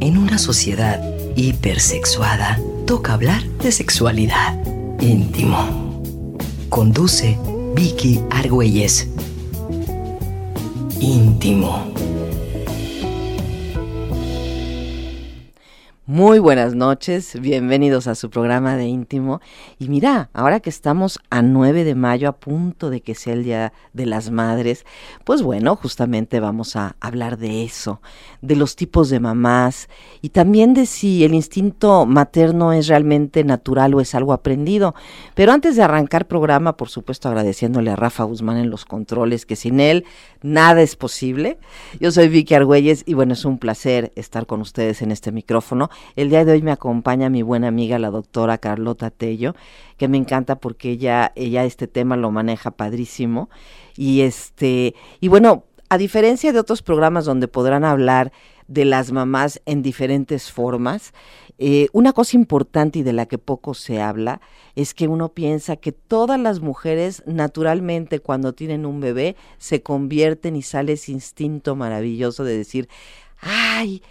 En una sociedad hipersexuada, toca hablar de sexualidad íntimo. Conduce Vicky Argüelles. Íntimo. Muy buenas noches, bienvenidos a su programa de íntimo. Y mira, ahora que estamos a 9 de mayo, a punto de que sea el Día de las Madres, pues bueno, justamente vamos a hablar de eso, de los tipos de mamás y también de si el instinto materno es realmente natural o es algo aprendido. Pero antes de arrancar programa, por supuesto agradeciéndole a Rafa Guzmán en los controles, que sin él nada es posible. Yo soy Vicky Argüelles y bueno, es un placer estar con ustedes en este micrófono. El día de hoy me acompaña mi buena amiga, la doctora Carlota Tello, que me encanta porque ella, ella este tema lo maneja padrísimo. Y este, y bueno, a diferencia de otros programas donde podrán hablar de las mamás en diferentes formas, eh, una cosa importante y de la que poco se habla es que uno piensa que todas las mujeres naturalmente cuando tienen un bebé se convierten y sale ese instinto maravilloso de decir, ay,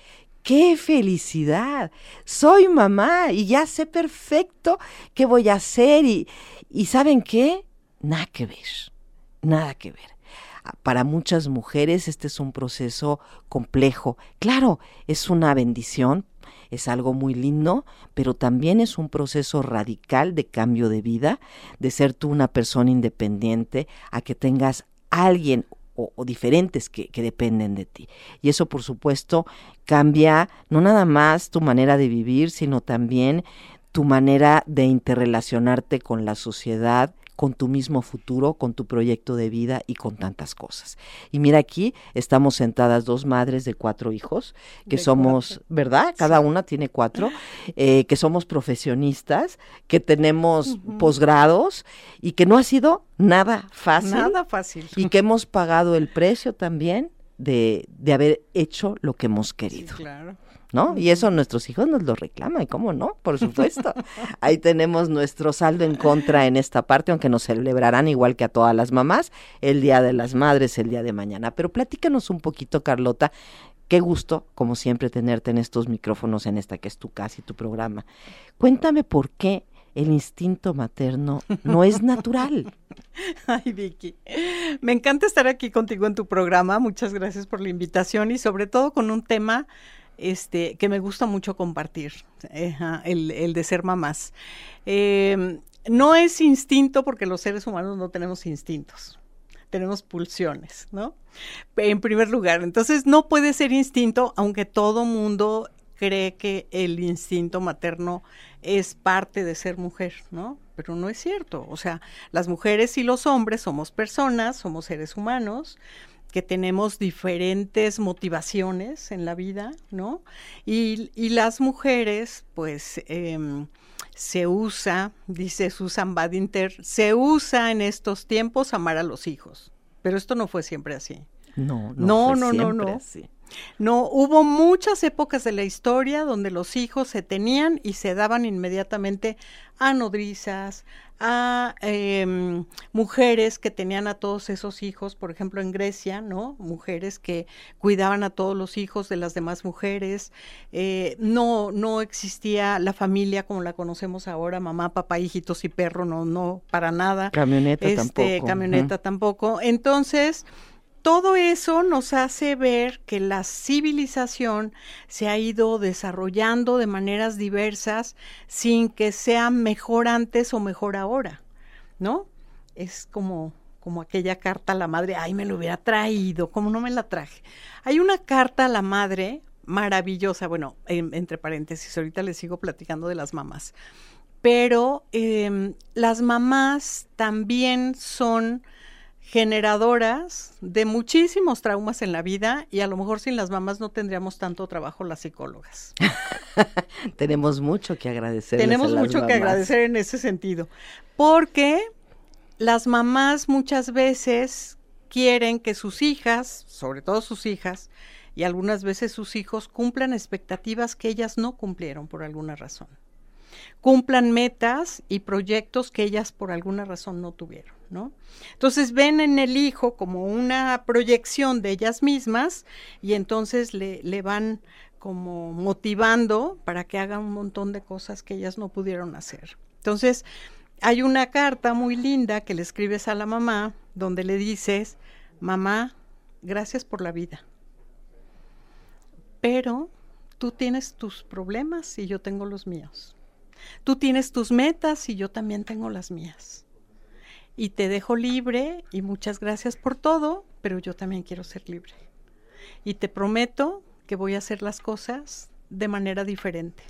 ¡Qué felicidad! Soy mamá y ya sé perfecto qué voy a hacer y, y ¿saben qué? Nada que ver, nada que ver. Ah, para muchas mujeres este es un proceso complejo. Claro, es una bendición, es algo muy lindo, pero también es un proceso radical de cambio de vida, de ser tú una persona independiente, a que tengas alguien o, diferentes que, dependen de ti. Y eso, por supuesto, cambia no nada más tu manera de vivir, sino también tu manera de interrelacionarte con la sociedad, con tu mismo futuro, con tu proyecto de vida y con tantas cosas. Y mira aquí, estamos sentadas dos madres de cuatro hijos, que somos, ¿verdad? Cada una tiene cuatro, eh, que somos profesionistas, que tenemos posgrados y que no ha sido nada fácil. Nada fácil. Y que hemos pagado el precio también de, de haber hecho lo que hemos querido. claro. ¿No? Y eso nuestros hijos nos lo reclaman, ¿cómo no? Por supuesto. Ahí tenemos nuestro saldo en contra en esta parte, aunque nos celebrarán igual que a todas las mamás el Día de las Madres, el día de mañana. Pero platícanos un poquito, Carlota. Qué gusto, como siempre, tenerte en estos micrófonos, en esta que es tu casa y tu programa. Cuéntame por qué el instinto materno no es natural. Ay, Vicky, me encanta estar aquí contigo en tu programa. Muchas gracias por la invitación y sobre todo con un tema este, que me gusta mucho compartir, el, de ser mamás. Em, no es instinto porque los seres humanos no tenemos instintos, tenemos pulsiones, ¿no? En primer lugar, entonces no puede ser instinto, aunque todo mundo cree que el instinto materno es parte de ser mujer, ¿no? Pero no es cierto. O sea, las mujeres y los hombres somos personas, somos seres humanos, que tenemos diferentes motivaciones en la vida, ¿no? Y, las mujeres, pues, em, se usa, dice Susan Badinter, se usa en estos tiempos amar a los hijos. Pero esto no fue siempre así. No, no, no, no, no, Así. No, hubo muchas épocas de la historia donde los hijos se tenían y se daban inmediatamente a nodrizas, a em, mujeres que tenían a todos esos hijos, por ejemplo en Grecia, ¿no? Mujeres que cuidaban a todos los hijos de las demás mujeres. Eh, no, no existía la familia como la conocemos ahora, mamá, papá, hijitos y perro, no, no, para nada. Camioneta este, tampoco. Camioneta tampoco. Entonces, todo eso nos hace ver que la civilización se ha ido desarrollando de maneras diversas sin que sea mejor antes o mejor ahora, ¿no? Es como, como aquella carta a la madre, ay, me lo hubiera traído, como no me la traje. Hay una carta a la madre maravillosa, bueno, entre paréntesis, ahorita les sigo platicando de las mamás, pero em, las mamás también son generadoras de muchísimos traumas en la vida y a lo mejor sin las mamás no tendríamos tanto trabajo las psicólogas. Tenemos mucho que agradecer. Tenemos mucho que agradecer en ese sentido, porque las mamás muchas veces quieren que sus hijas, sobre todo sus hijas, y algunas veces sus hijos cumplan expectativas que ellas no cumplieron por alguna razón. Cumplan metas y proyectos que ellas por alguna razón no tuvieron. Entonces ven en el hijo como una proyección de ellas mismas y entonces le, le van como motivando para que hagan un montón de cosas que ellas no pudieron hacer. Entonces, hay una carta muy linda que le escribes a la mamá donde le dices, mamá, gracias por la vida. Pero tú tienes tus problemas y yo tengo los míos. Tú tienes tus metas y yo también tengo las mías. Y te dejo libre y muchas gracias por todo, pero yo también quiero ser libre. Y te prometo que voy a hacer las cosas de manera diferente.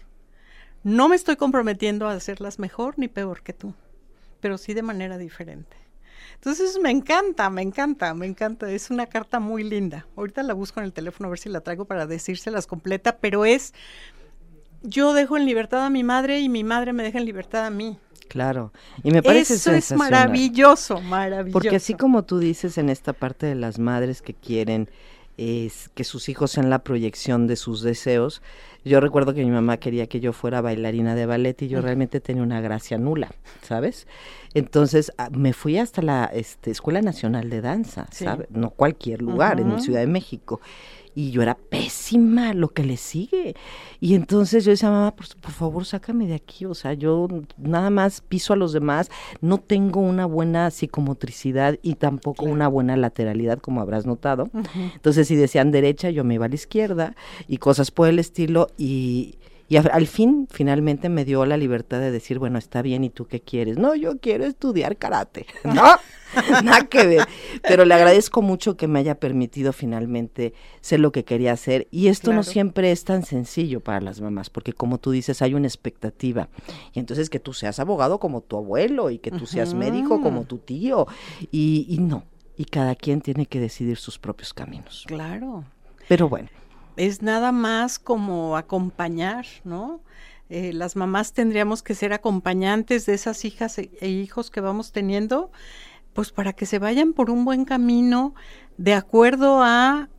No me estoy comprometiendo a hacerlas mejor ni peor que tú, pero sí de manera diferente. Entonces me encanta, me encanta, me encanta. Es una carta muy linda. Ahorita la busco en el teléfono a ver si la traigo para decírselas completa, pero es, yo dejo en libertad a mi madre y mi madre me deja en libertad a mí. Claro, y me parece Eso es maravilloso, maravilloso. Porque así como tú dices en esta parte de las madres que quieren es que sus hijos sean la proyección de sus deseos. Yo recuerdo que mi mamá quería que yo fuera bailarina de ballet y yo realmente tenía una gracia nula, ¿sabes? Entonces ah, me fui hasta la este, Escuela Nacional de Danza, ¿sabes? No cualquier lugar, en Ciudad de México y yo era pésima lo que le sigue. Y entonces yo decía, mamá, por, favor, sácame de aquí. O sea, yo nada más piso a los demás, no tengo una buena psicomotricidad y tampoco una buena lateralidad, como habrás notado. Entonces, si decían derecha, yo me iba a la izquierda y cosas por el estilo. Y, y al fin, finalmente me dio la libertad de decir, bueno, está bien, ¿y tú qué quieres? No, yo quiero estudiar karate. No, nada que ver. Pero le agradezco mucho que me haya permitido finalmente ser lo que quería hacer. Y esto no siempre es tan sencillo para las mamás, porque como tú dices, hay una expectativa. Y entonces que tú seas abogado como tu abuelo y que tú seas médico como tu tío. Y, y no, y cada quien tiene que decidir sus propios caminos. Claro. Pero bueno es nada más como acompañar, ¿no? Eh, las mamás tendríamos que ser acompañantes de esas hijas e, e, hijos que vamos teniendo, pues para que se vayan por un buen camino de acuerdo a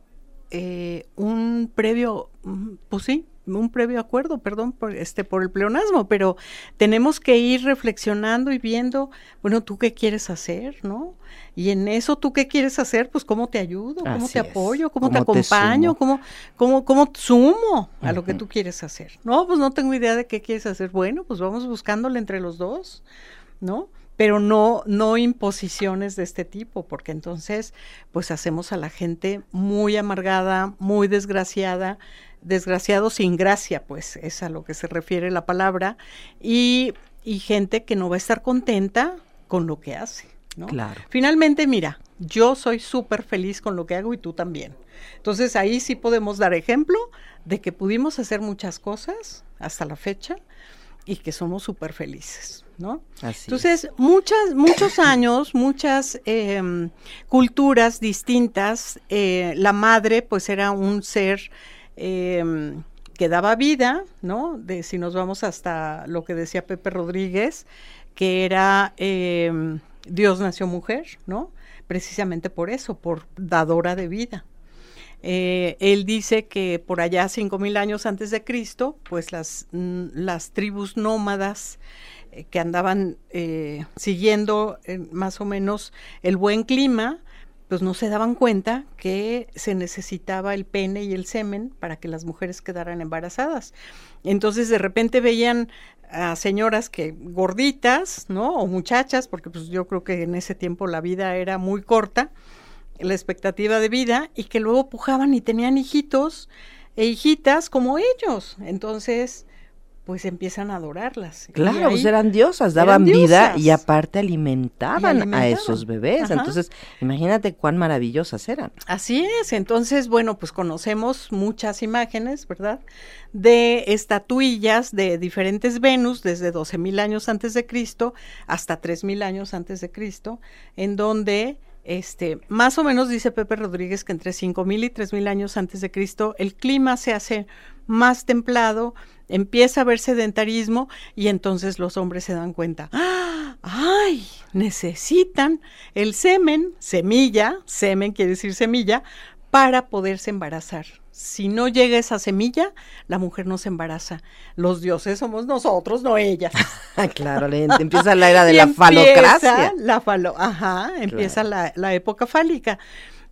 eh, un previo, mm, pues sí, un previo acuerdo, perdón, por este por el pleonasmo, pero tenemos que ir reflexionando y viendo, bueno, tú qué quieres hacer, ¿no? Y en eso tú qué quieres hacer, pues cómo te ayudo, cómo te apoyo, cómo, te acompaño, cómo, cómo, cómo sumo a lo que tú quieres hacer. No, pues no tengo idea de qué quieres hacer. Bueno, pues vamos buscándole entre los dos, ¿no? pero no, no imposiciones de este tipo, porque entonces pues hacemos a la gente muy amargada, muy desgraciada, desgraciado sin gracia, pues es a lo que se refiere la palabra, y, y gente que no va a estar contenta con lo que hace. ¿no? Claro. Finalmente, mira, yo soy súper feliz con lo que hago y tú también. Entonces ahí sí podemos dar ejemplo de que pudimos hacer muchas cosas hasta la fecha y que somos súper felices. ¿no? Entonces, muchas, muchos años, muchas em, culturas distintas, eh, la madre pues era un ser eh, que daba vida, ¿no? De, si nos vamos hasta lo que decía Pepe Rodríguez, que era em, Dios nació mujer, ¿no? Precisamente por eso, por dadora de vida. Eh, él dice que por allá cinco mil años antes de Cristo, pues las, mm, las tribus nómadas eh, que andaban eh, siguiendo más o menos el buen clima, pues no se daban cuenta que se necesitaba el pene y el semen para que las mujeres quedaran embarazadas. Entonces de repente veían a señoras que gorditas, ¿no? O muchachas, porque pues yo creo que en ese tiempo la vida era muy corta, la expectativa de vida, y que luego pujaban y tenían hijitos e hijitas como ellos. Entonces, pues empiezan a adorarlas. Claro, pues eran diosas, daban vida y aparte alimentaban, a esos bebés. Entonces, imagínate cuán maravillosas eran. Así es, entonces, bueno, pues conocemos muchas imágenes, ¿verdad? De estatuillas de diferentes Venus desde 12 mil años antes de Cristo hasta 3 mil años antes de Cristo, en donde este, más o menos dice Pepe Rodríguez que entre 5000 y 3000 años antes de Cristo el clima se hace más templado, empieza a haber sedentarismo y entonces los hombres se dan cuenta. ¡ay! Necesitan el semen, semilla, semen quiere decir semilla, para poderse embarazar. Si no llega esa semilla, la mujer no se embaraza. Los dioses somos nosotros, no ellas. claro, empieza la era de la falocracia. La falo, ajá, empieza la, la época fálica.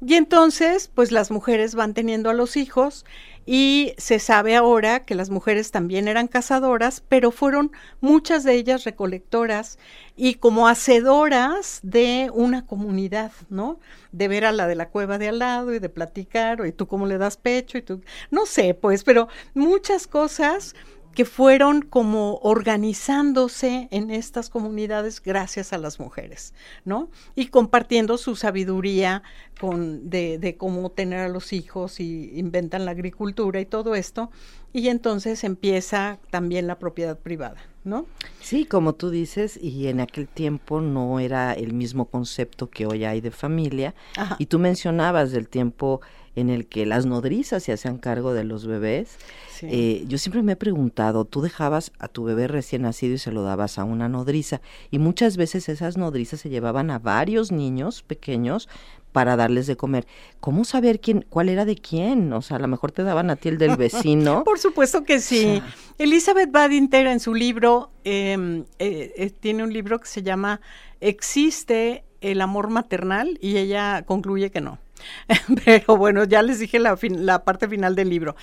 Y entonces, pues las mujeres van teniendo a los hijos y se sabe ahora que las mujeres también eran cazadoras, pero fueron muchas de ellas recolectoras y como hacedoras de una comunidad, ¿no? De ver a la de la cueva de al lado y de platicar, y tú cómo le das pecho, y tú, no sé, pues, pero muchas cosas que fueron como organizándose en estas comunidades gracias a las mujeres, ¿no? Y compartiendo su sabiduría con, de, de cómo tener a los hijos y inventan la agricultura y todo esto, y entonces empieza también la propiedad privada, ¿no? Sí, como tú dices, y en aquel tiempo no era el mismo concepto que hoy hay de familia, Ajá. y tú mencionabas del tiempo en el que las nodrizas se hacían cargo de los bebés. Sí. Eh, yo siempre me he preguntado, tú dejabas a tu bebé recién nacido y se lo dabas a una nodriza, y muchas veces esas nodrizas se llevaban a varios niños pequeños para darles de comer. ¿Cómo saber quién, cuál era de quién? O sea, a lo mejor te daban a ti el del vecino. Por supuesto que sí. Elizabeth Badinter en su libro, eh, eh, eh, tiene un libro que se llama ¿Existe el amor maternal? Y ella concluye que no. Pero bueno, ya les dije la, parte final del libro.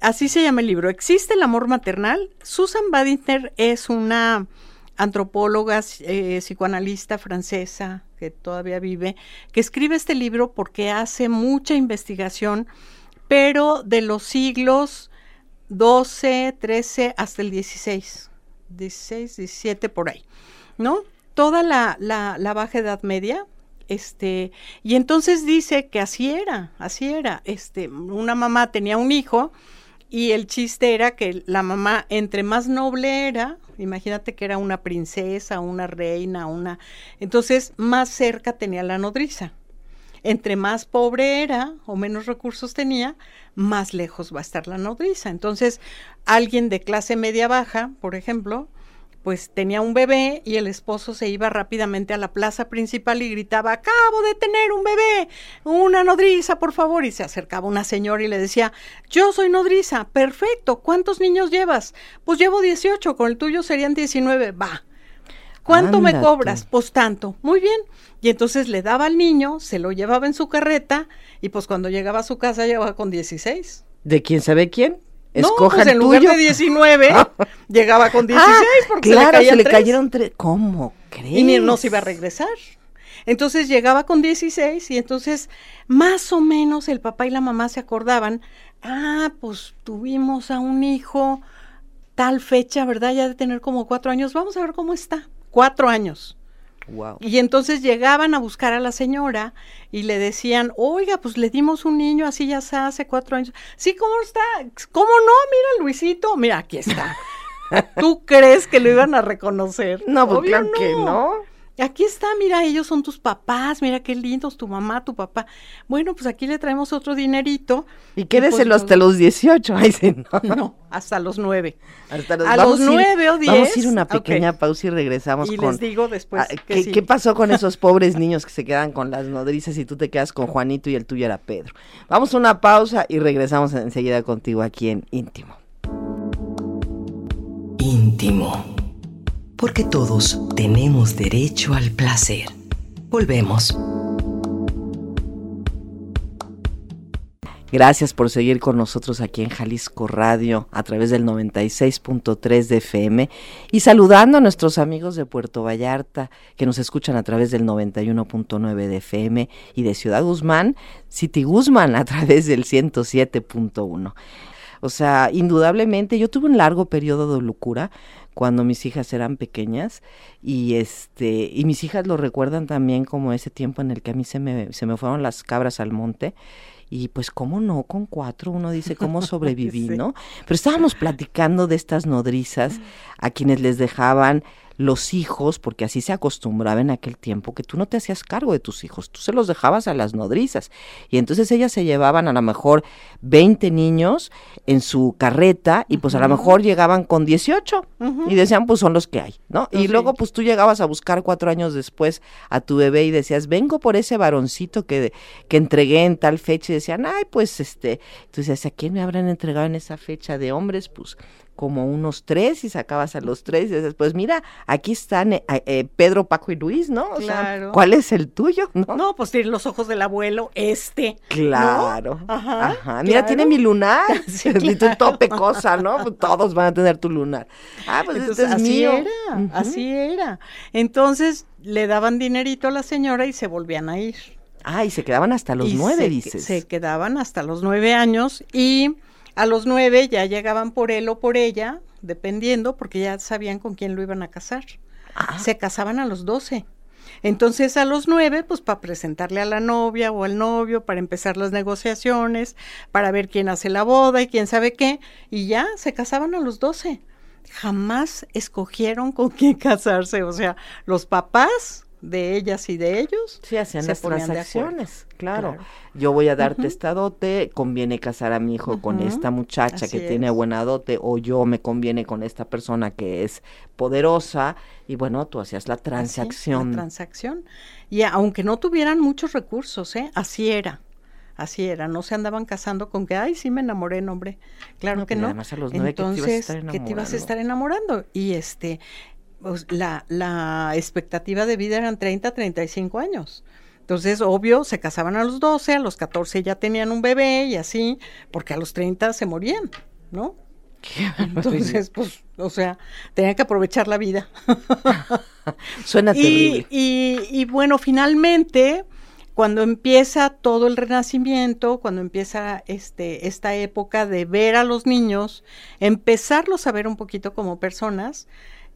Así se llama el libro. ¿Existe el amor maternal? Susan Badinter es una antropóloga, eh, psicoanalista francesa que todavía vive, que escribe este libro porque hace mucha investigación, pero de los siglos 12, 13 hasta el 16, 16, 17 por ahí, ¿no? Toda la baja edad media, este, y entonces dice que así era, así era, este, una mamá tenía un hijo y el chiste era que la mamá, entre más noble era, imagínate que era una princesa, una reina, una, entonces más cerca tenía la nodriza. Entre más pobre era o menos recursos tenía, más lejos va a estar la nodriza. Entonces, alguien de clase media baja, por ejemplo, pues tenía un bebé y el esposo se iba rápidamente a la plaza principal y gritaba, acabo de tener un bebé, una nodriza, por favor. Y se acercaba una señora y le decía, yo soy nodriza, perfecto, ¿cuántos niños llevas? Pues llevo 18, con el tuyo serían 19, va. ¿Cuánto me cobras? Pues tanto. Muy bien. Y entonces le daba al niño, se lo llevaba en su carreta y pues cuando llegaba a su casa llegaba con 16. ¿De quién sabe quién? No, Escoja pues el en lugar tuyo. de 19 llegaba con 16 Ah, porque claro, se le, caían tres. cayeron tres. ¿Cómo crees? Y ni- no se iba a regresar. Entonces llegaba con 16 y entonces más o menos el papá y la mamá se acordaban, ah, pues tuvimos a un hijo tal fecha, ¿verdad? Ya de tener como cuatro años, vamos a ver cómo está. Cuatro años. Wow. Y entonces llegaban a buscar a la señora y le decían, oiga, pues le dimos un niño así ya se hace cuatro años. Sí, ¿cómo está? ¿Cómo no? Mira, Luisito, mira, aquí está. ¿Tú crees que lo iban a reconocer? No, pues Obvio claro que no. Aquí está, mira, ellos son tus papás, mira qué lindos, tu mamá, tu papá. Bueno, pues aquí le traemos otro dinerito. Y quédeselo pues, hasta los 18. Ay, sí, no. No, hasta los nueve. Hasta A vamos los ir- nueve o Vamos a ir una pequeña pausa y regresamos Y con. les digo después Ah, que ¿qué, sí. qué pasó con esos pobres niños que se quedan con las nodrizas y tú te quedas con Juanito y el tuyo era Pedro? Vamos a una pausa y regresamos enseguida contigo aquí en Íntimo. íntimo. Porque todos tenemos derecho al placer. Volvemos. Gracias por seguir con nosotros aquí en Jalisco Radio a través del 96.3 de FM y saludando a nuestros amigos de Puerto Vallarta que nos escuchan a través del 91.9 de FM y de Ciudad Guzmán, City Guzmán a través del 107.1. O sea, indudablemente yo tuve un largo periodo de locura cuando mis hijas eran pequeñas y este y mis hijas lo recuerdan también como ese tiempo en el que a mí se me, se me fueron las cabras al monte y pues cómo no, con cuatro uno dice cómo sobreviví, Sí. ¿no? Pero estábamos platicando de estas nodrizas a quienes les dejaban los hijos, porque así se acostumbraba en aquel tiempo, que tú no te hacías cargo de tus hijos, tú se los dejabas a las nodrizas. Y entonces ellas se llevaban a lo mejor 20 niños en su carreta y pues a lo mejor llegaban con 18 Ujú. y decían pues son los que hay, ¿no? Y luego pues tú llegabas a buscar cuatro años después a tu bebé y decías, vengo por ese varoncito que, que entregué en tal fecha y decían, ay pues este, tú decías, ¿a quién me habrán entregado en esa fecha de hombres? Pues como unos tres y sacabas a los tres y dices, pues mira, aquí están eh, eh, Pedro, Paco y Luis, ¿no? O Claro. sea, ¿cuál es el tuyo? No, No, pues tiene los ojos del abuelo, este. ¿no? Claro. Ajá, Ajá. Mira, claro. tiene mi lunar. Sí, Y claro. tope cosa, ¿no? Pues todos van a tener tu lunar. Ah, pues Entonces, este es así mío. era, así era. Entonces le daban dinerito a la señora y se volvían a ir. Ah, y se quedaban hasta los Y nueve, se, dices. Se quedaban hasta los nueve años y a los nueve ya llegaban por él o por ella, dependiendo, porque ya sabían con quién lo iban a casar. Ah, Se casaban a los doce. Entonces a los nueve, pues para presentarle a la novia o al novio, para empezar las negociaciones, para ver quién hace la boda y quién sabe qué, y ya se casaban a los doce. Jamás escogieron con quién casarse, o sea, los papás de ellas y de ellos Sí, hacían se las transacciones, claro. Claro. Yo voy a darte esta dote, conviene casar a mi hijo con esta muchacha así que tiene buena dote, o yo me conviene con esta persona que es poderosa, y bueno, tú hacías la Así, transacción. la transacción. Y aunque no tuvieran muchos recursos, ¿eh? Así era. Así era, no se andaban casando con que, ay, sí me enamoré, hombre. Claro No, que pues, no. además a los nueve, ¿qué te ibas a Entonces, estar ¿qué te ibas a estar enamorando? Y este, pues, la, la expectativa de vida eran 30, 35 años. Entonces, obvio, se casaban a los 12, a los 14 ya tenían un bebé y así, porque a los 30 se morían, ¿no? Entonces, pues, o sea, tenían que aprovechar la vida. Suena Y, terrible. y, y bueno, finalmente, cuando empieza todo el renacimiento, cuando empieza este, esta época de ver a los niños, empezarlos a ver un poquito como personas,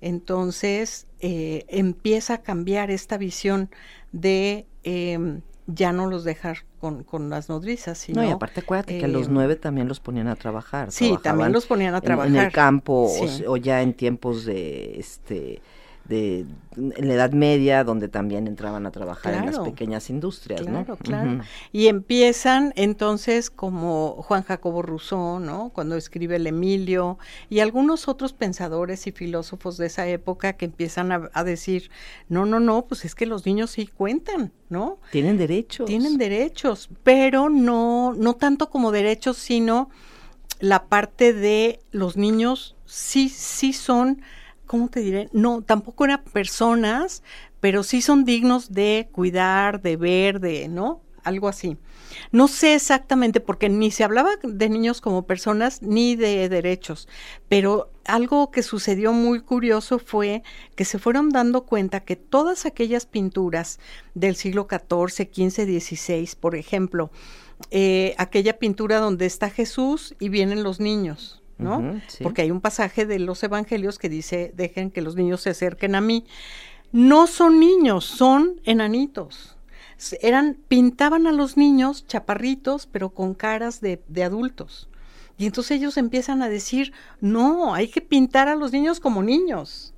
entonces eh, empieza a cambiar esta visión de em, ya no los dejar con, con las nodrizas, sino... no, y aparte acuérdate que a los eh, nueve también los ponían a trabajar. Sí, también los ponían a trabajar. En, el campo, o Sí. o, ya en tiempos de, este, de, en la Edad Media, donde también entraban a trabajar en las pequeñas industrias, Claro, ¿no? claro. Y empiezan entonces como Juan Jacobo Rousseau, ¿no? Cuando escribe el Emilio y algunos otros pensadores y filósofos de esa época que empiezan a, a decir, no, no, no, pues es que los niños sí cuentan, ¿no? Tienen derechos. Tienen derechos, pero no, no tanto como derechos, sino la parte de los niños sí, sí son, ¿cómo te diré? No, tampoco eran personas, pero sí son dignos de cuidar, de ver, de, ¿no? Algo así. No sé exactamente, porque ni se hablaba de niños como personas ni de derechos, pero algo que sucedió muy curioso fue que se fueron dando cuenta que todas aquellas pinturas del siglo XIV, XV, XVI, por ejemplo, eh, aquella pintura donde está Jesús y vienen los niños, ¿no? Sí. Porque hay un pasaje de los evangelios que dice, dejen que los niños se acerquen a mí. No son niños, son enanitos. Eran, pintaban a los niños chaparritos, pero con caras de, de adultos. Y entonces ellos empiezan a decir, no, hay que pintar a los niños como niños,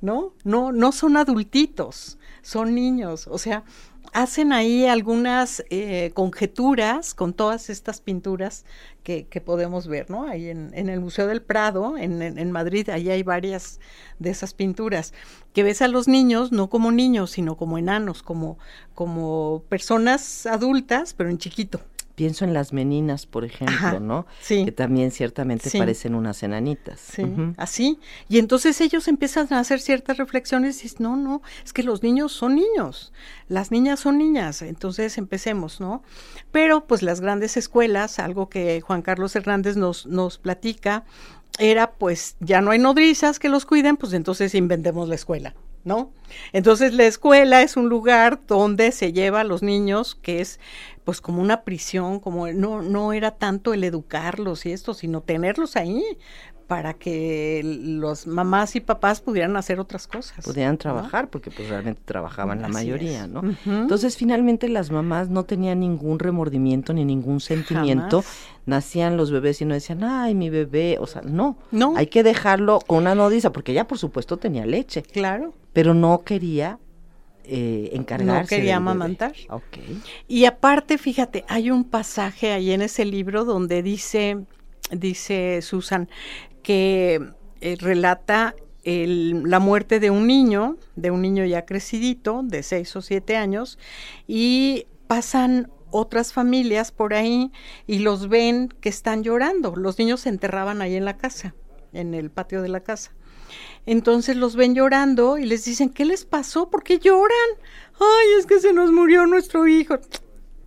¿no? No, no son adultitos, son niños. O sea, hacen ahí algunas eh, conjeturas con todas estas pinturas que, que podemos ver, ¿no? Ahí en, en el Museo del Prado, en, en- en Madrid, ahí hay varias de esas pinturas, que ves a los niños no como niños, sino como enanos, como, como personas adultas, pero en chiquito. Pienso en las meninas, por ejemplo, Ajá, ¿no? sí. Que también ciertamente Sí. parecen unas enanitas. Sí, así. Y entonces ellos empiezan a hacer ciertas reflexiones y dicen, no, no, es que los niños son niños, las niñas son niñas, entonces empecemos, ¿no? Pero pues las grandes escuelas, algo que Juan Carlos Hernández nos, nos platica, era pues ya no hay nodrizas que los cuiden, pues entonces inventemos la escuela. ¿No? Entonces la escuela es un lugar donde se lleva a los niños, que es pues como una prisión, como no, no era tanto el educarlos y esto, sino tenerlos ahí para que los mamás y papás pudieran hacer otras cosas. ¿no? trabajar, porque pues realmente trabajaban la mayoría, es. ¿no? Entonces finalmente las mamás no tenían ningún remordimiento ni ningún sentimiento. Jamás. Nacían los bebés y no decían, ay, mi bebé, o sea, no. No. Hay que dejarlo con una nodriza, porque ella por supuesto tenía leche, Claro. pero no quería eh, encargarse. quería del bebé. amamantar. Ok. Y aparte, fíjate, hay un pasaje ahí en ese libro donde dice, dice Susan, que eh, relata el- la muerte de un niño, de un niño ya crecidito, de seis o siete años, y pasan otras familias por ahí y los ven que están llorando. Los niños se enterraban ahí en la casa, en el patio de la casa. Entonces los ven llorando y les dicen, ¿qué les pasó? ¿Por qué lloran? Ay, es que se nos murió nuestro hijo.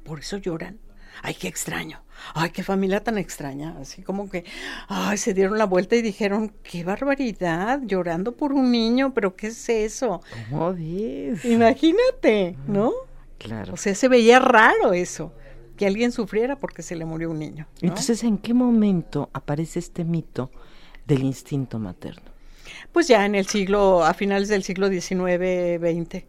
Por eso lloran. Ay, qué extraño. Ay, qué familia tan extraña. Así como que, ay, se dieron la vuelta y dijeron, qué barbaridad, llorando por un niño, pero ¿qué es eso? ¿Cómo? Imagínate, ¿no? Claro. O sea, se veía raro eso, que alguien sufriera porque se le murió un niño. ¿no? Entonces, ¿en qué momento aparece este mito del instinto materno? Pues ya en el siglo, a finales del siglo XIX, XX.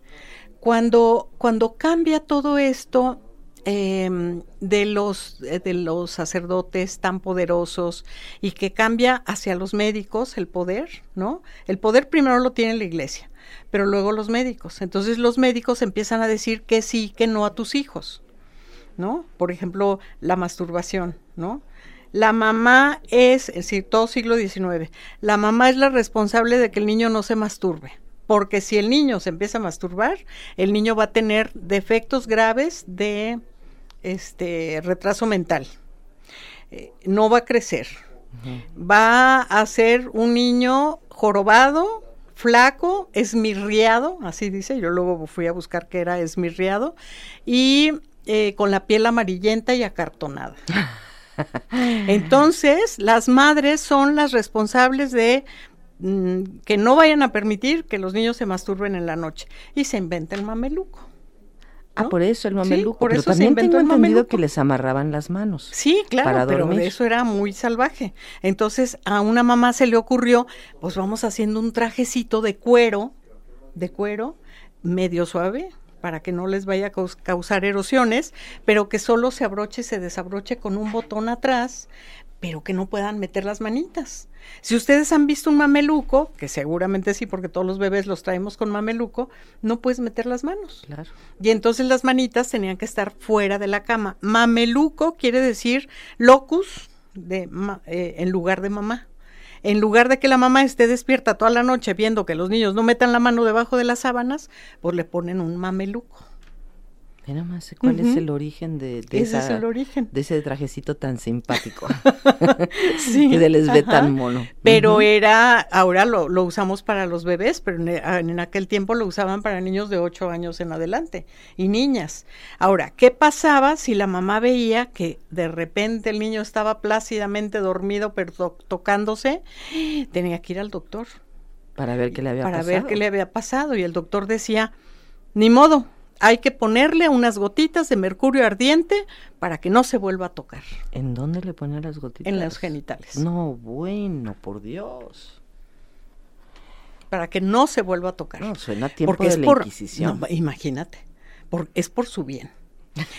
Cuando, cuando cambia todo esto, eh, de, los, de los sacerdotes tan poderosos y que cambia hacia los médicos el poder, ¿no? El poder primero lo tiene la iglesia, pero luego los médicos. Entonces los médicos empiezan a decir que sí, que no a tus hijos, ¿no? Por ejemplo, la masturbación, ¿no? La mamá es, es decir, todo siglo XIX, la mamá es la responsable de que el niño no se masturbe porque si el niño se empieza a masturbar, el niño va a tener defectos graves de este retraso mental. Eh, no va a crecer. Uh -huh. Va a ser un niño jorobado, flaco, esmirriado, así dice, yo luego fui a buscar qué era esmirriado, y eh, con la piel amarillenta y acartonada. Entonces, las madres son las responsables de mm, que no vayan a permitir que los niños se masturben en la noche y se inventa el mameluco. ¿No? Ah, por eso el mameluco. Sí, por pero eso también se inventó tengo el entendido que les amarraban las manos. Sí, claro, para pero eso era muy salvaje. Entonces a una mamá se le ocurrió, pues vamos haciendo un trajecito de cuero, de cuero, medio suave, para que no les vaya a caus- causar erosiones, pero que solo se abroche y se desabroche con un botón atrás, pero que no puedan meter las manitas. Si ustedes han visto un mameluco, que seguramente sí, porque todos los bebés los traemos con mameluco, no puedes meter las manos. Claro. Y entonces las manitas tenían que estar fuera de la cama. Mameluco quiere decir locus de ma- eh, en lugar de mamá. En lugar de que la mamá esté despierta toda la noche viendo que los niños no metan la mano debajo de las sábanas, pues le ponen un mameluco. Nada más cuál es el origen de, de Ese esa- es el origen. de ese trajecito tan simpático. Sí, que se les ve ajá. tan mono. Pero era, ahora lo, lo usamos para los bebés, pero en, en aquel tiempo lo usaban para niños de 8 años en adelante y niñas. Ahora, ¿qué pasaba si la mamá veía que de repente el niño estaba plácidamente dormido, pero to- tocándose? Tenía que ir al doctor para ver qué le había para pasado. ver qué le había pasado. Y el doctor decía, ni modo, hay que ponerle unas gotitas de mercurio ardiente para que no se vuelva a tocar ¿En dónde le ponían las gotitas? en los genitales. No, bueno, por Dios. Para que no se vuelva a tocar. No, suena a tiempo porque de es la por, Inquisición. no, imagínate, por- es por su bien.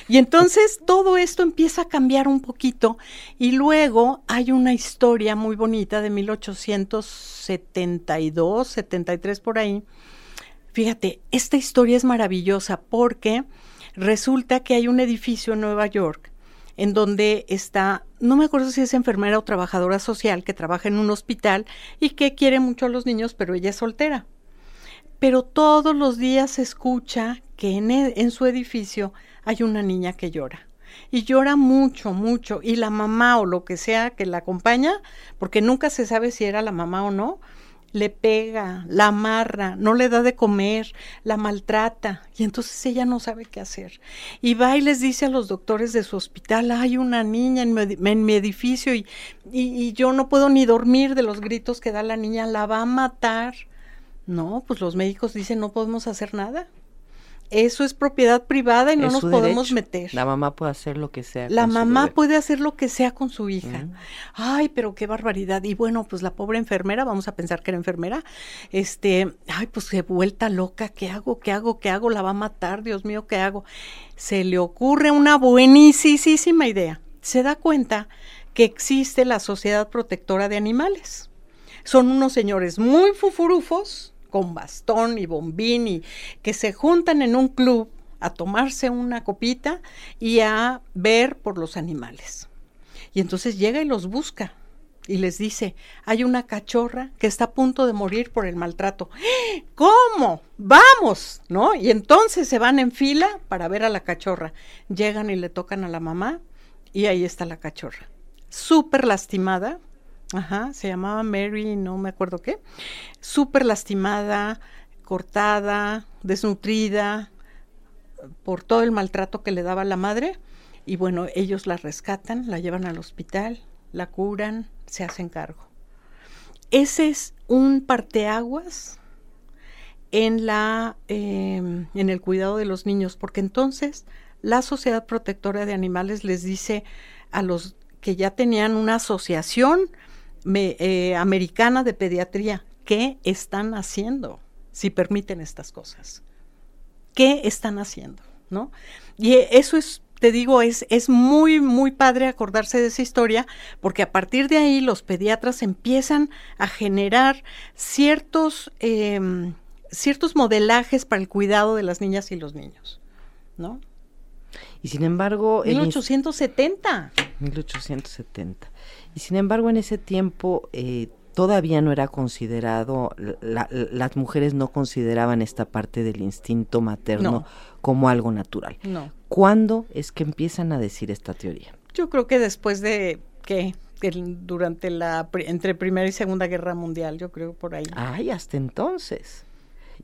Y entonces todo esto empieza a cambiar un poquito y luego hay una historia muy bonita de 1872, 73 por ahí. Fíjate, esta historia es maravillosa porque resulta que hay un edificio en Nueva York en donde está, no me acuerdo si es enfermera o trabajadora social que trabaja en un hospital y que quiere mucho a los niños, pero ella es soltera pero todos los días se escucha que en, e- en su edificio hay una niña que llora. Y llora mucho, mucho. Y la mamá o lo que sea que la acompaña, porque nunca se sabe si era la mamá o no, le pega, la amarra, no le da de comer, la maltrata. Y entonces ella no sabe qué hacer. Y va y les dice a los doctores de su hospital, hay una niña en mi, edificio y- y yo no puedo ni dormir de los gritos que da la niña, la va a matar. No, pues los médicos dicen no podemos hacer nada. Eso es propiedad privada y no Es nos podemos derecho. meter. La mamá puede hacer lo que sea. La con mamá puede hacer lo que sea con su hija. Mm. Ay, pero qué barbaridad. Y bueno, pues la pobre enfermera, vamos a pensar que era enfermera, este, ay, pues se vuelta loca, ¿qué hago? ¿Qué hago? ¿Qué hago? La va a matar, Dios mío, ¿qué hago? Se le ocurre una buenísima idea. Se da cuenta que existe la Sociedad Protectora de Animales. Son unos señores muy fufurufos, con bastón y bombín, y que se juntan en un club a tomarse una copita y a ver por los animales. Y entonces llega y los busca y les dice, hay una cachorra que está a punto de morir por el maltrato. ¿Cómo? Vamos, ¿no? Y entonces se van en fila para ver a la cachorra. Llegan y le tocan a la mamá y ahí está la cachorra. Súper lastimada, Ajá, se llamaba Mary, no me acuerdo qué. Súper lastimada, cortada, desnutrida por todo el maltrato que le daba la madre. Y bueno, ellos la rescatan, la llevan al hospital, la curan, se hacen cargo. Ese es un parteaguas en, la, em, en el cuidado de los niños, porque entonces la Sociedad Protectora de Animales les dice a los que ya tenían una asociación eh, americana de pediatría, ¿qué están haciendo si permiten estas cosas? ¿Qué están haciendo? ¿No? Y eso es te digo, es, es muy, muy padre acordarse de esa historia, porque a partir de ahí los pediatras empiezan a generar ciertos, em, ciertos modelajes para el cuidado de las niñas y los niños, ¿no? Y sin embargo... 1870. 1870. Y sin embargo, en ese tiempo eh, todavía no era considerado, las mujeres no consideraban esta parte del instinto materno como algo natural. No. ¿Cuándo es que empiezan a decir esta teoría? Yo creo que después de que durante la entre Primera y Segunda Guerra Mundial, yo creo por ahí. Ay, hasta entonces.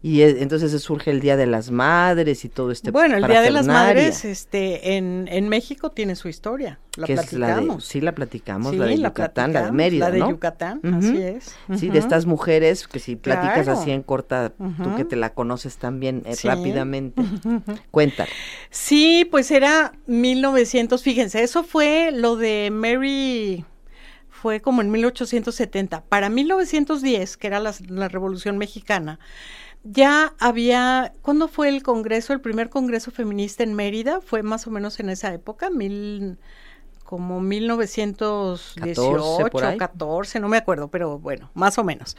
Y entonces surge el Día de las Madres y todo este Bueno, el Día de las Madres este, en, en México tiene su historia. La platicamos. sí, la platicamos, la de Yucatán, la, de Mérida, La de Yucatán, así es. Sí, de estas mujeres que si platicas así en corta, tú que te la conoces también eh, rápidamente. Cuéntale. Sí, pues era 1900, fíjense, eso fue lo de Mary fue como en 1870. Para 1910, que era la, la Revolución Mexicana, ya había, ¿cuándo fue el congreso, el primer congreso feminista en Mérida? Fue más o menos en esa época, mil, como 1918, 14, 14 no me acuerdo, pero bueno, más o menos.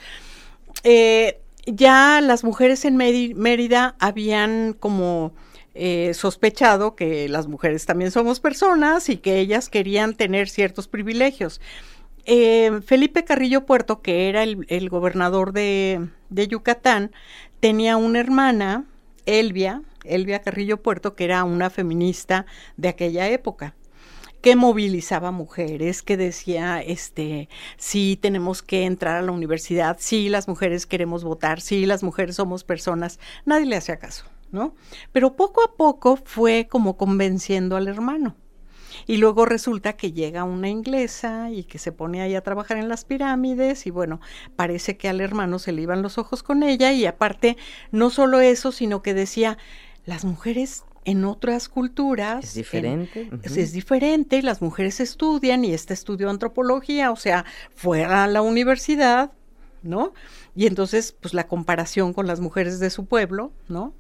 Eh, ya las mujeres en Mérida habían como eh, sospechado que las mujeres también somos personas y que ellas querían tener ciertos privilegios. Eh, Felipe Carrillo Puerto, que era el, gobernador de, de, Yucatán, tenía una hermana, Elvia, Elvia Carrillo Puerto, que era una feminista de aquella época que movilizaba mujeres, que decía, este, sí tenemos que entrar a la universidad, sí las mujeres queremos votar, sí las mujeres somos personas, nadie le hacía caso, ¿no? Pero poco a poco fue como convenciendo al hermano. Y luego resulta que llega una inglesa y que se pone ahí a trabajar en las pirámides y bueno, parece que al hermano se le iban los ojos con ella y aparte no solo eso, sino que decía, las mujeres en otras culturas es diferente. Es diferente, las mujeres estudian y este estudió antropología, o sea, fuera a la universidad, ¿no? Y entonces, pues la comparación con las mujeres de su pueblo, ¿no?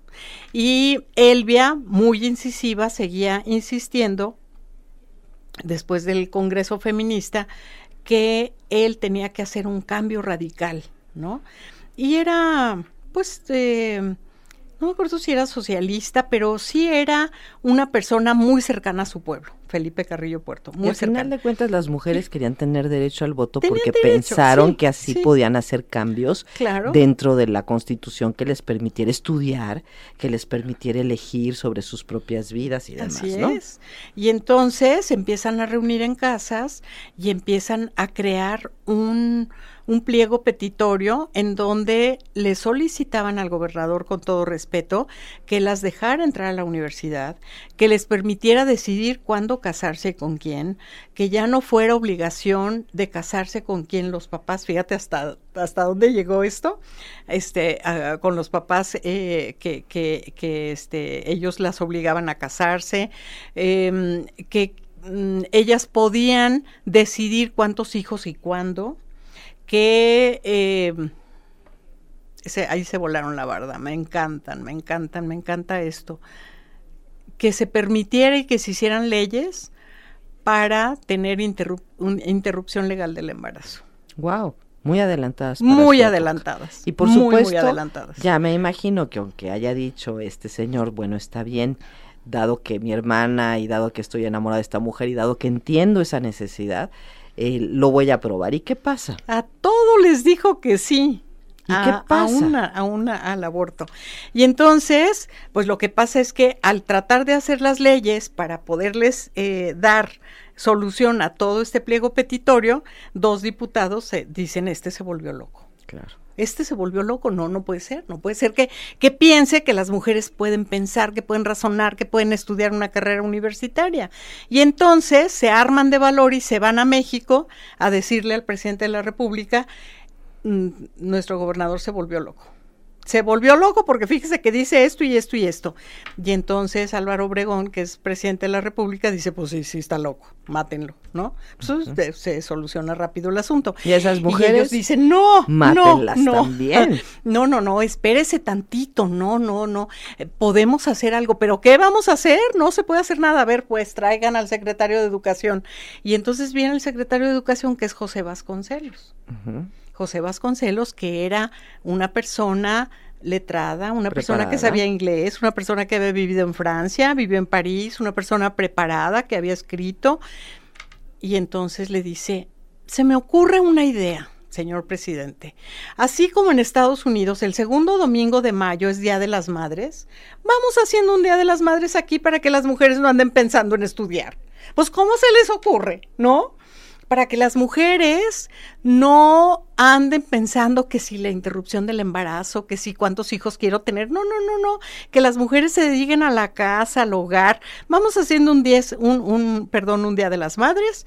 Y Elvia, muy incisiva, seguía insistiendo después del Congreso Feminista, que él tenía que hacer un cambio radical, ¿no? Y era, pues, eh, no me acuerdo si era socialista, pero sí era una persona muy cercana a su pueblo, Felipe Carrillo Puerto. Muy y al final de cuentas las mujeres querían tener derecho al voto porque pensaron que así podían hacer cambios dentro de la constitución que les permitiera estudiar, que les permitiera elegir sobre sus propias vidas y demás. Así es. Y entonces empiezan a reunir en casas y empiezan a crear un un pliego petitorio en donde le solicitaban al gobernador con todo respeto que las dejara entrar a la universidad, que les permitiera decidir cuándo casarse con quién, que ya no fuera obligación de casarse con quién los papás, fíjate hasta, hasta dónde llegó esto, este, con los papás eh, que, que, que este, ellos las obligaban a casarse, em, que mm, ellas podían decidir cuántos hijos y cuándo, que eh, ahí se volaron la barda, me encantan, me encantan, me encanta esto, que se permitiera y que se hicieran leyes para tener interrupción legal del embarazo. Wow. Muy adelantadas. Muy adelantadas. Y por supuesto, adelantadas. ya me imagino que aunque haya dicho este señor, bueno, está bien, dado que mi hermana y dado que estoy enamorada de esta mujer y dado que entiendo esa necesidad, eh, lo voy a probar. ¿Y qué pasa? A todo les dijo que sí. ¿Y qué pasa? A una, al aborto. Y entonces, pues lo que pasa es que al tratar de hacer las leyes para poderles eh, dar solución a todo este pliego petitorio, dos diputados se, dicen, este se volvió loco. Claro. Este se volvió loco, no, no puede ser, no puede ser que, que piense que las mujeres pueden pensar, que pueden razonar, que pueden estudiar una carrera universitaria. Y entonces se arman de valor y se van a México a decirle al presidente de la República, nuestro gobernador se volvió loco se volvió loco porque fíjese que dice esto y esto y esto. Y entonces Álvaro Obregón, que es presidente de la República, dice, pues sí, sí está loco, mátenlo, ¿no? Pues se soluciona rápido el asunto. Y esas mujeres ellos dicen, no, mátenlas no, no, también. No, no, no, espérese tantito, no, no, no. Eh, podemos hacer algo, pero ¿qué vamos a hacer? No se puede hacer nada. A ver, pues traigan al secretario de Educación. Y entonces viene el secretario de Educación, que es José Vasconcelos. José Vasconcelos, que era una persona letrada, una persona que sabía inglés, una persona que había vivido en Francia, vivió en París, una persona preparada que había escrito. Y entonces le dice, se me ocurre una idea, señor presidente. Así como en Estados Unidos el segundo domingo de mayo es Día de las Madres, vamos haciendo un Día de las Madres aquí para que las mujeres no anden pensando en estudiar. Pues, ¿cómo se les ocurre? ¿No? Para que las mujeres no anden pensando que si la interrupción del embarazo, que si cuántos hijos quiero tener. No, no, no, no. Que las mujeres se dediquen a la casa, al hogar. Vamos haciendo un, diez, un, un, perdón, un día de las madres.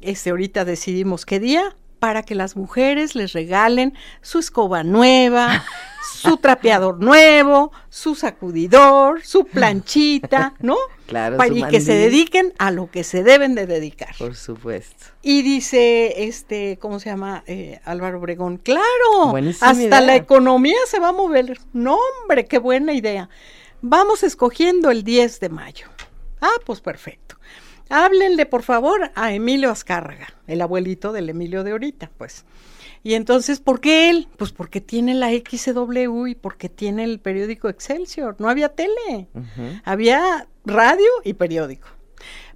Este, ahorita decidimos qué día para que las mujeres les regalen su escoba nueva, su trapeador nuevo, su sacudidor, su planchita, ¿no? Claro, para, y que se dediquen a lo que se deben de dedicar. Por supuesto. Y dice, este, ¿cómo se llama? Eh, Álvaro Obregón, claro, hasta la economía se va a mover. No, hombre, qué buena idea. Vamos escogiendo el 10 de mayo. Ah, pues perfecto. Háblenle, por favor, a Emilio Azcárraga, el abuelito del Emilio de ahorita, pues. Y entonces, ¿por qué él? Pues porque tiene la XW y porque tiene el periódico Excelsior. No había tele, había radio y periódico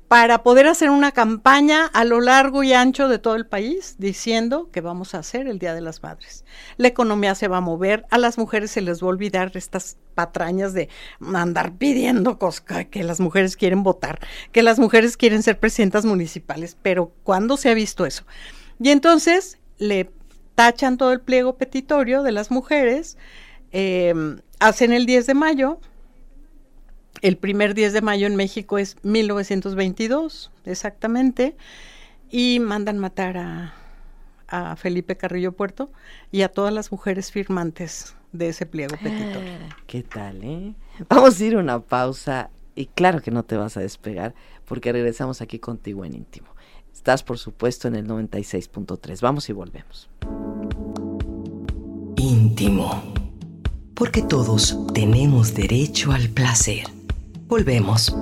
para poder hacer una campaña a lo largo y ancho de todo el país diciendo que vamos a hacer el Día de las Madres. La economía se va a mover, a las mujeres se les va a olvidar estas patrañas de andar pidiendo cosas, que las mujeres quieren votar, que las mujeres quieren ser presidentas municipales, pero ¿cuándo se ha visto eso? Y entonces le tachan todo el pliego petitorio de las mujeres, eh, hacen el 10 de mayo, el primer 10 de mayo en México es 1922, exactamente, y mandan matar a, a Felipe Carrillo Puerto y a todas las mujeres firmantes de ese pliego petitorio. Ah, ¿Qué tal, eh? Vamos a ir a una pausa y claro que no te vas a despegar porque regresamos aquí contigo en íntimo. Estás, por supuesto, en el 96.3. Vamos y volvemos. Íntimo. Porque todos tenemos derecho al placer. Volvemos.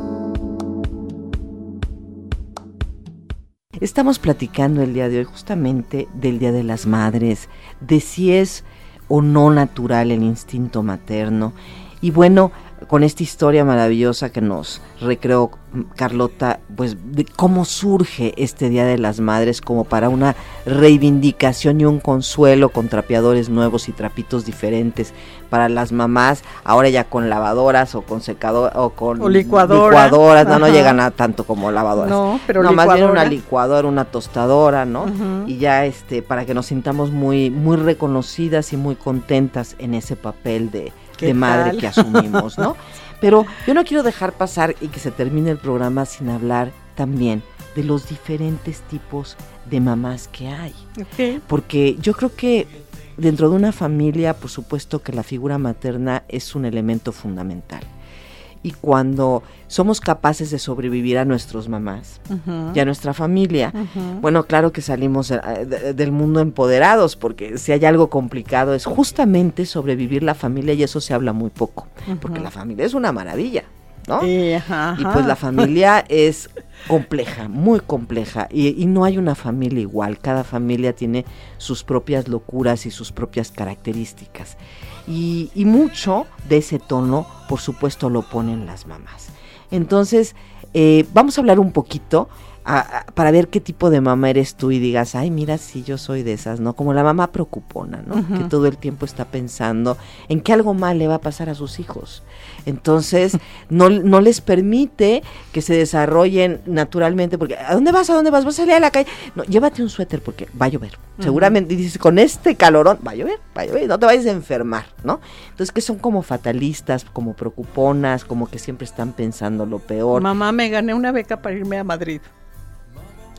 Estamos platicando el día de hoy justamente del Día de las Madres, de si es o no natural el instinto materno. Y bueno, con esta historia maravillosa que nos recreó Carlota, pues de cómo surge este Día de las Madres como para una reivindicación y un consuelo con trapeadores nuevos y trapitos diferentes para las mamás, ahora ya con lavadoras o con secador o con licuadoras, no, no llegan a tanto como lavadoras. No, pero no, más bien una licuadora, una tostadora, ¿no? Y ya este para que nos sintamos muy muy reconocidas y muy contentas en ese papel de de madre que asumimos, ¿no? Pero yo no quiero dejar pasar y que se termine el programa sin hablar también de los diferentes tipos de mamás que hay. Porque yo creo que dentro de una familia, por supuesto que la figura materna es un elemento fundamental y cuando somos capaces de sobrevivir a nuestros mamás y a nuestra familia, bueno, claro que salimos eh, del mundo empoderados, porque si hay algo complicado es justamente sobrevivir la familia y eso se habla muy poco, porque la familia es una maravilla. ¿No? y pues la familia es compleja, muy compleja, y, y, no hay una familia igual, cada familia tiene sus propias locuras y sus propias características y, mucho de ese tono, por supuesto, lo ponen las mamás. Entonces, eh, vamos a hablar un poquito para ver qué tipo de mamá eres tú y digas, ay, mira, sí, yo soy de esas, ¿no? Como la mamá preocupona, ¿no? Que todo el tiempo está pensando en que algo mal le va a pasar a sus hijos. Entonces, no, no les permite que se desarrollen naturalmente, porque ¿a dónde vas? ¿A dónde vas? ¿Vas a salir a la calle? No, llévate un suéter porque va a llover. Seguramente dices, con este calorón, va a llover, va a llover, no te vayas a enfermar, ¿no? Entonces, que son como fatalistas, como preocuponas, como que siempre están pensando lo peor. Mamá, me gané una beca para irme a Madrid.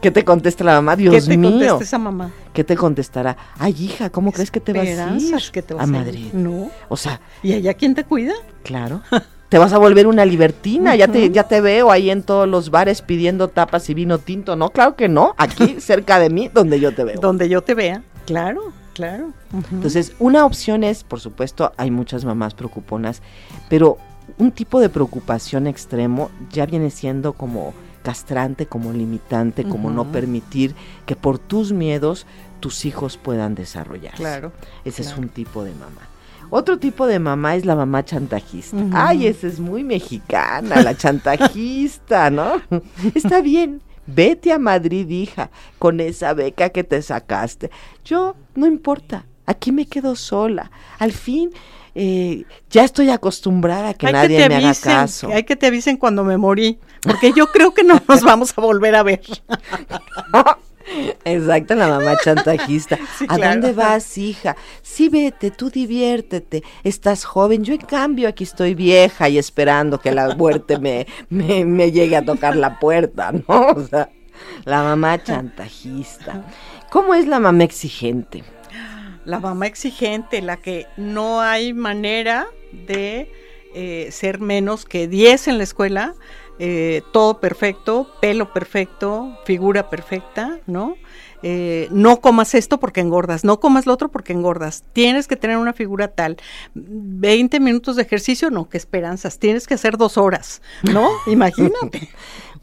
¿Qué te contesta la mamá? Dios ¿Qué te mío. contesta esa mamá? ¿Qué te contestará? Ay, hija, ¿cómo crees que te vas a ir que te vas a Madrid? No. O sea, ¿y allá quién te cuida? Claro. te vas a volver una libertina, ya te ya te veo ahí en todos los bares pidiendo tapas y vino tinto, ¿no? Claro que no, aquí cerca de mí donde yo te veo. Donde yo te vea. Claro, claro. Entonces, una opción es, por supuesto, hay muchas mamás preocuponas, pero un tipo de preocupación extremo ya viene siendo como castrante, como limitante, como no permitir que por tus miedos tus hijos puedan desarrollarse. Claro. Ese es un tipo de mamá. Otro tipo de mamá es la mamá chantajista. Ay, esa es muy mexicana, la chantajista, ¿no? Está bien, vete a Madrid, hija, con esa beca que te sacaste. Yo, no importa, aquí me quedo sola. Al fin, eh, ya estoy acostumbrada a que nadie me haga caso. Hay que te avisen cuando me morí, porque yo creo que no nos vamos a volver a ver. Exacto, la mamá chantajista. ¿A dónde vas, hija? Sí, vete, tú diviértete. Estás joven. Yo, en cambio, aquí estoy vieja y esperando que la muerte me, me, me llegue a tocar la puerta, ¿no? O sea, la mamá chantajista. ¿Cómo es la mamá exigente? La mamá exigente, la que no hay manera de eh, ser menos que 10 en la escuela, eh, todo perfecto, pelo perfecto, figura perfecta, ¿no? Eh, no comas esto porque engordas, no comas lo otro porque engordas, tienes que tener una figura tal, 20 minutos de ejercicio, no, qué esperanzas, tienes que hacer dos horas, ¿no? Imagínate.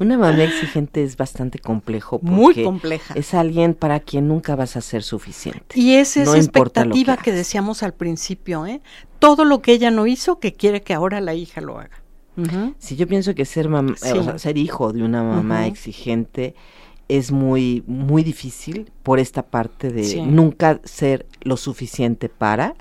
Una mamá exigente es bastante complejo. Muy compleja. Es alguien para quien nunca vas a ser suficiente. Y es esa expectativa que, decíamos al principio, ¿eh? Todo lo que ella no hizo, que quiere que ahora la hija lo haga. Si yo pienso que ser, eh, ser hijo de una mamá exigente es muy, muy difícil por esta parte de nunca ser lo suficiente para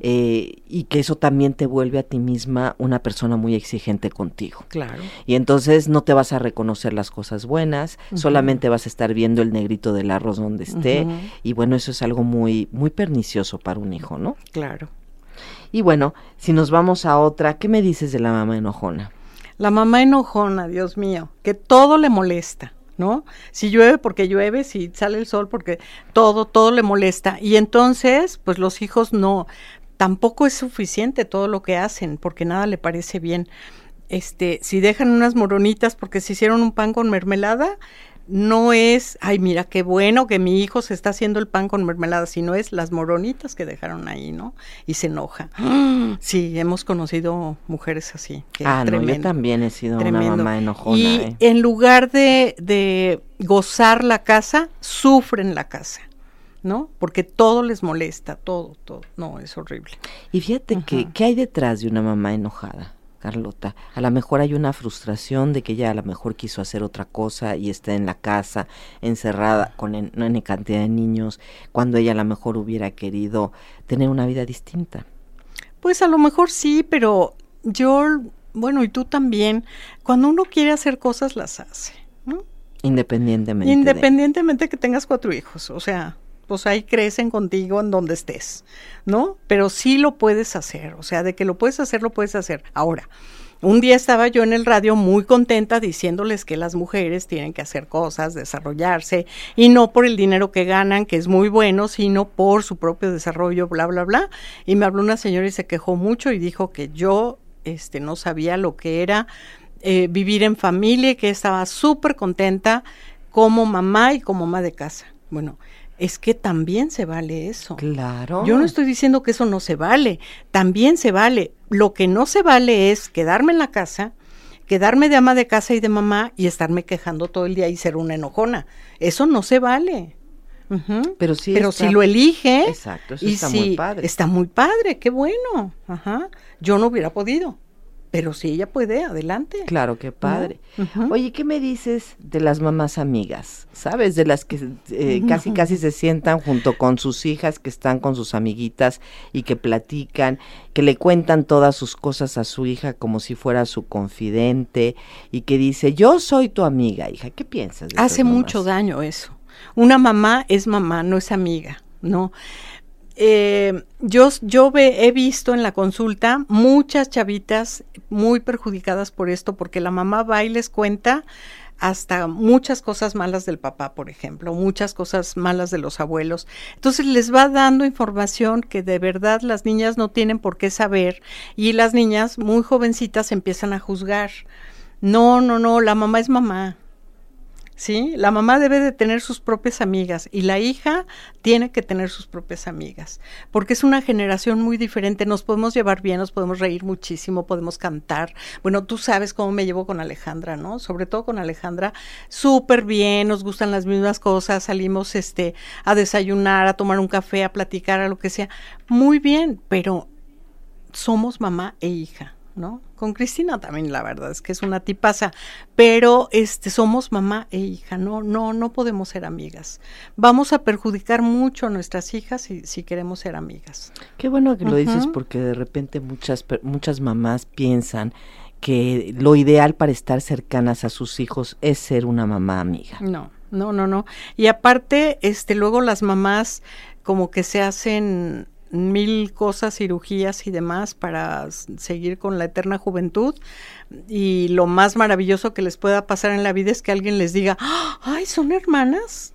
eh, y que eso también te vuelve a ti misma una persona muy exigente contigo. Claro. Y entonces no te vas a reconocer las cosas buenas, solamente vas a estar viendo el negrito del arroz donde esté y bueno, eso es algo muy, muy pernicioso para un hijo, ¿no? Claro. Y bueno, si nos vamos a otra, ¿qué me dices de la mamá enojona? La mamá enojona, Dios mío, que todo le molesta ¿no? Si llueve porque llueve, si sale el sol porque todo, todo le molesta. Y entonces, pues los hijos no, tampoco es suficiente todo lo que hacen porque nada le parece bien. Este, si dejan unas moronitas porque se hicieron un pan con mermelada, no es, ay, mira qué bueno que mi hijo se está haciendo el pan con mermelada, sino es las moronitas que dejaron ahí, ¿no? Y se enoja. Sí, hemos conocido mujeres así. ah, no, yo también he sido una mamá enojona. Y ¿eh? en lugar de, de gozar la casa, sufren la casa. ¿no? Porque todo les molesta, todo, todo. No, es horrible. Y fíjate que, ¿qué hay detrás de una mamá enojada? Carlota. A lo mejor hay una frustración de que ella a lo mejor quiso hacer otra cosa y está en la casa, encerrada con una cantidad de niños, cuando ella a lo mejor hubiera querido tener una vida distinta. Pues a lo mejor sí, pero yo, bueno, y tú también, cuando uno quiere hacer cosas, las hace, ¿no? Independientemente. Independientemente de... que tengas cuatro hijos, o sea, pues ahí crecen contigo en donde estés, ¿no? Pero sí lo puedes hacer, o sea, de que lo puedes hacer, lo puedes hacer. Ahora, un día estaba yo en el radio muy contenta diciéndoles que las mujeres tienen que hacer cosas, desarrollarse, y no por el dinero que ganan, que es muy bueno, sino por su propio desarrollo, bla, bla, bla. Y me habló una señora y se quejó mucho y dijo que yo este, no sabía lo que era eh, vivir en familia y que estaba súper contenta como mamá y como mamá de casa. Bueno, es que también se vale eso. Claro. Yo no estoy diciendo que eso no se vale, también se vale. Lo que no se vale es quedarme en la casa, quedarme de ama de casa y de mamá y estarme quejando todo el día y ser una enojona. Eso no se vale. Pero sí Pero si lo elige, exacto, eso está muy padre. Está muy padre, qué bueno. Ajá. Yo no hubiera podido. Pero si ella puede, adelante. Claro, qué padre. Oye, ¿qué me dices de las mamás amigas? ¿Sabes? De las que eh, casi, casi se sientan junto con sus hijas, que están con sus amiguitas y que platican, que le cuentan todas sus cosas a su hija como si fuera su confidente y que dice, yo soy tu amiga, hija. ¿Qué piensas? De Hace mucho daño eso. Una mamá es mamá, no es amiga, ¿no? Eh, yo, yo he visto en la consulta muchas chavitas muy perjudicadas por esto, porque la mamá va y les cuenta hasta muchas cosas malas del papá, por ejemplo, muchas cosas malas de los abuelos. Entonces les va dando información que de verdad las niñas no tienen por qué saber y las niñas muy jovencitas empiezan a juzgar. No, no, no, la mamá es mamá. ¿Sí? La mamá debe de tener sus propias amigas y la hija tiene que tener sus propias amigas, porque es una generación muy diferente, nos podemos llevar bien, nos podemos reír muchísimo, podemos cantar. Bueno, tú sabes cómo me llevo con Alejandra, ¿no? Sobre todo con Alejandra, súper bien, nos gustan las mismas cosas, salimos este a desayunar, a tomar un café, a platicar, a lo que sea. Muy bien, pero somos mamá e hija. ¿No? Con Cristina también la verdad es que es una tipaza, pero este somos mamá e hija, no no no podemos ser amigas. Vamos a perjudicar mucho a nuestras hijas si, si queremos ser amigas. Qué bueno que lo dices porque de repente muchas muchas mamás piensan que lo ideal para estar cercanas a sus hijos es ser una mamá amiga. No, no, no, no. Y aparte, este luego las mamás como que se hacen mil cosas, cirugías y demás para seguir con la eterna juventud. Y lo más maravilloso que les pueda pasar en la vida es que alguien les diga, ay, ¿son hermanas?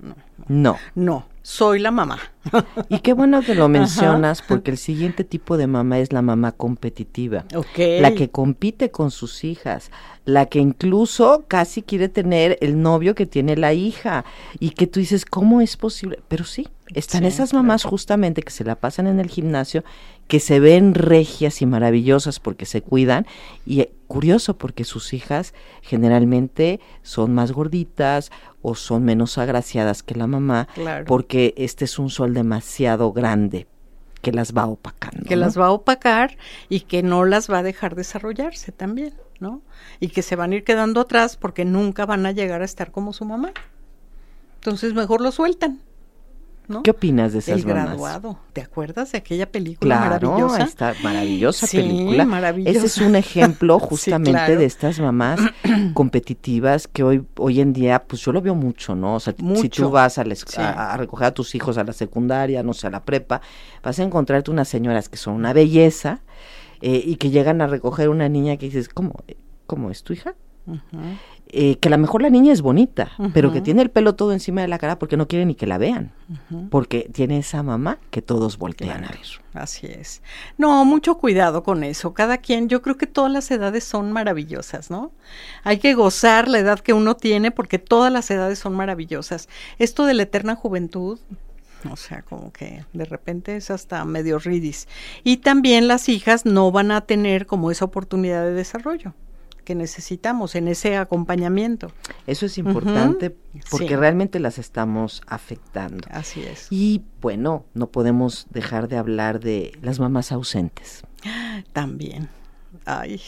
No. No. No, soy la mamá. Y qué bueno que lo mencionas porque el siguiente tipo de mamá es la mamá competitiva. La que compite con sus hijas, la que incluso casi quiere tener el novio que tiene la hija y que tú dices, ¿cómo es posible? Pero sí, están esas mamás justamente que se la pasan en el gimnasio, que se ven regias y maravillosas porque se cuidan y eh, curioso porque sus hijas generalmente son más gorditas o son menos agraciadas que la mamá porque este es un sol demasiado grande que las va opacando. Que las va a opacar y que no las va a dejar desarrollarse también. ¿no? Y que se van a ir quedando atrás porque nunca van a llegar a estar como su mamá. Entonces mejor lo sueltan. ¿No? ¿Qué opinas de esas El graduado. ¿Te acuerdas de aquella película claro, maravillosa? esta maravillosa película. Maravillosa. Ese es un ejemplo justamente de estas mamás competitivas que hoy hoy en día, pues yo lo veo mucho, ¿no? O sea, si tú vas a, a, recoger a tus hijos a la secundaria, no sé, a la prepa, vas a encontrarte unas señoras que son una belleza, eh, y que llegan a recoger una niña que dices, ¿cómo? ¿Cómo es tu hija? Eh, que a lo mejor la niña es bonita, pero que tiene el pelo todo encima de la cara porque no quiere ni que la vean, porque tiene esa mamá que todos voltean a ver. Así es. No, mucho cuidado con eso. Cada quien, yo creo que todas las edades son maravillosas, ¿no? Hay que gozar la edad que uno tiene porque todas las edades son maravillosas. Esto de la eterna juventud, o sea, como que de repente es hasta medio ridis. Y también las hijas no van a tener como esa oportunidad de desarrollo que necesitamos en ese acompañamiento. Eso es importante porque realmente las estamos afectando. Así es. Y bueno, no podemos dejar de hablar de las mamás ausentes. También. Ay,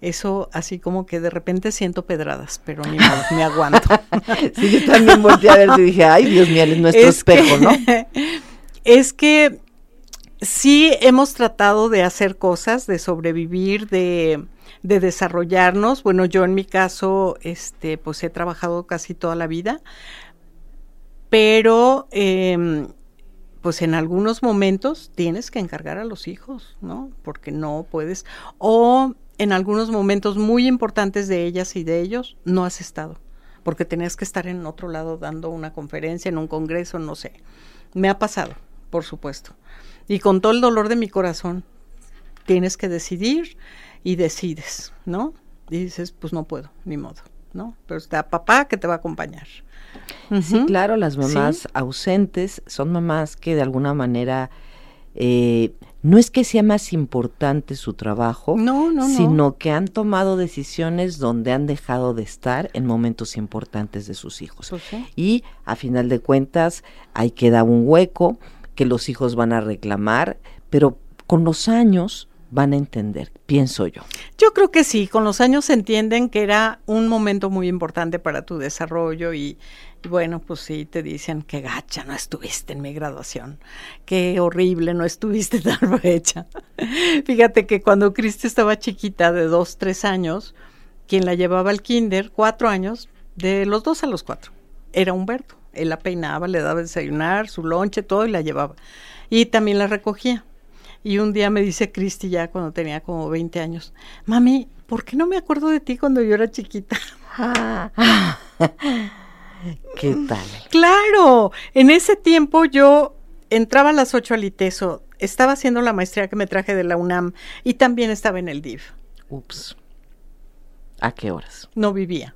eso así como que de repente siento pedradas, pero ni modo, me aguanto. sí, yo también volteé a ver y dije, ay, Dios mío, es nuestro espejo, ¿no? Es que sí hemos tratado de hacer cosas, de sobrevivir, de, de desarrollarnos. Bueno, yo en mi caso, este, pues he trabajado casi toda la vida, pero eh, pues en algunos momentos tienes que encargar a los hijos, ¿no? Porque no puedes. O en algunos momentos muy importantes de ellas y de ellos no has estado, porque tenías que estar en otro lado dando una conferencia, en un congreso, no sé. Me ha pasado, por supuesto. Y con todo el dolor de mi corazón, tienes que decidir y decides, ¿no? Y dices, pues no puedo, ni modo, ¿no? Pero está papá que te va a acompañar. Sí, claro, las mamás ausentes son mamás que de alguna manera eh, no es que sea más importante su trabajo, sino que han tomado decisiones donde han dejado de estar en momentos importantes de sus hijos. Pues y a final de cuentas, ahí queda un hueco que los hijos van a reclamar, pero con los años van a entender, pienso yo. Yo creo que sí, con los años entienden que era un momento muy importante para tu desarrollo y, bueno, pues sí, te dicen que gacha, no estuviste en mi graduación, qué horrible, no estuviste tan fecha. Fíjate que cuando Cristi estaba chiquita, de dos, tres años, quien la llevaba al kinder, cuatro años, de los dos a los cuatro, era Humberto. Él la peinaba, le daba desayunar, su lonche, todo y la llevaba. Y también la recogía. Y un día me dice Cristi ya cuando tenía como 20 años, mami, ¿por qué no me acuerdo de ti cuando yo era chiquita? ¿Qué tal? Claro, en ese tiempo yo entraba a las 8 al ITESO, estaba haciendo la maestría que me traje de la UNAM y también estaba en el DIF. Ups. ¿A qué horas? No vivía,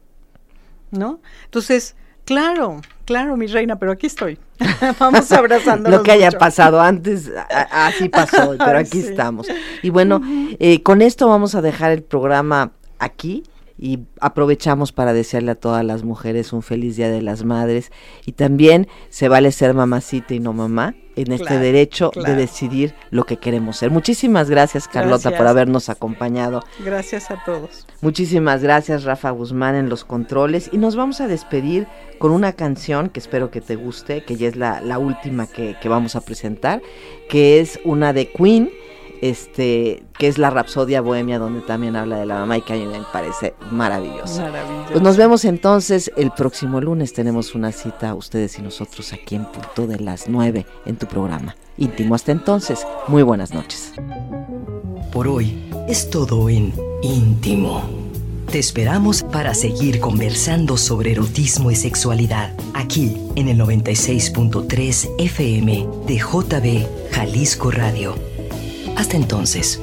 ¿no? Entonces, Claro, claro, mi reina, pero aquí estoy. Vamos abrazando. Lo que haya pasado antes, así pasó, pero aquí estamos. Y bueno, eh, con esto vamos a dejar el programa aquí y aprovechamos para desearle a todas las mujeres un feliz Día de las Madres y también se vale ser mamacita y no mamá en este derecho de decidir lo que queremos ser. Muchísimas gracias Carlota por habernos acompañado. Gracias a todos. Muchísimas gracias Rafa Guzmán en los controles y nos vamos a despedir con una canción que espero que te guste, que ya es la, la última que, que vamos a presentar, que es una de Queen este, que es la Rapsodia Bohemia, donde también habla de la mamá y que a mí me parece maravilloso. Pues nos vemos entonces el próximo lunes. Tenemos una cita, ustedes y nosotros, aquí en punto de las 9 en tu programa. Íntimo hasta entonces. Muy buenas noches. Por hoy es todo en Íntimo. Te esperamos para seguir conversando sobre erotismo y sexualidad aquí en el 96.3 FM de JB Jalisco Radio. Hasta entonces.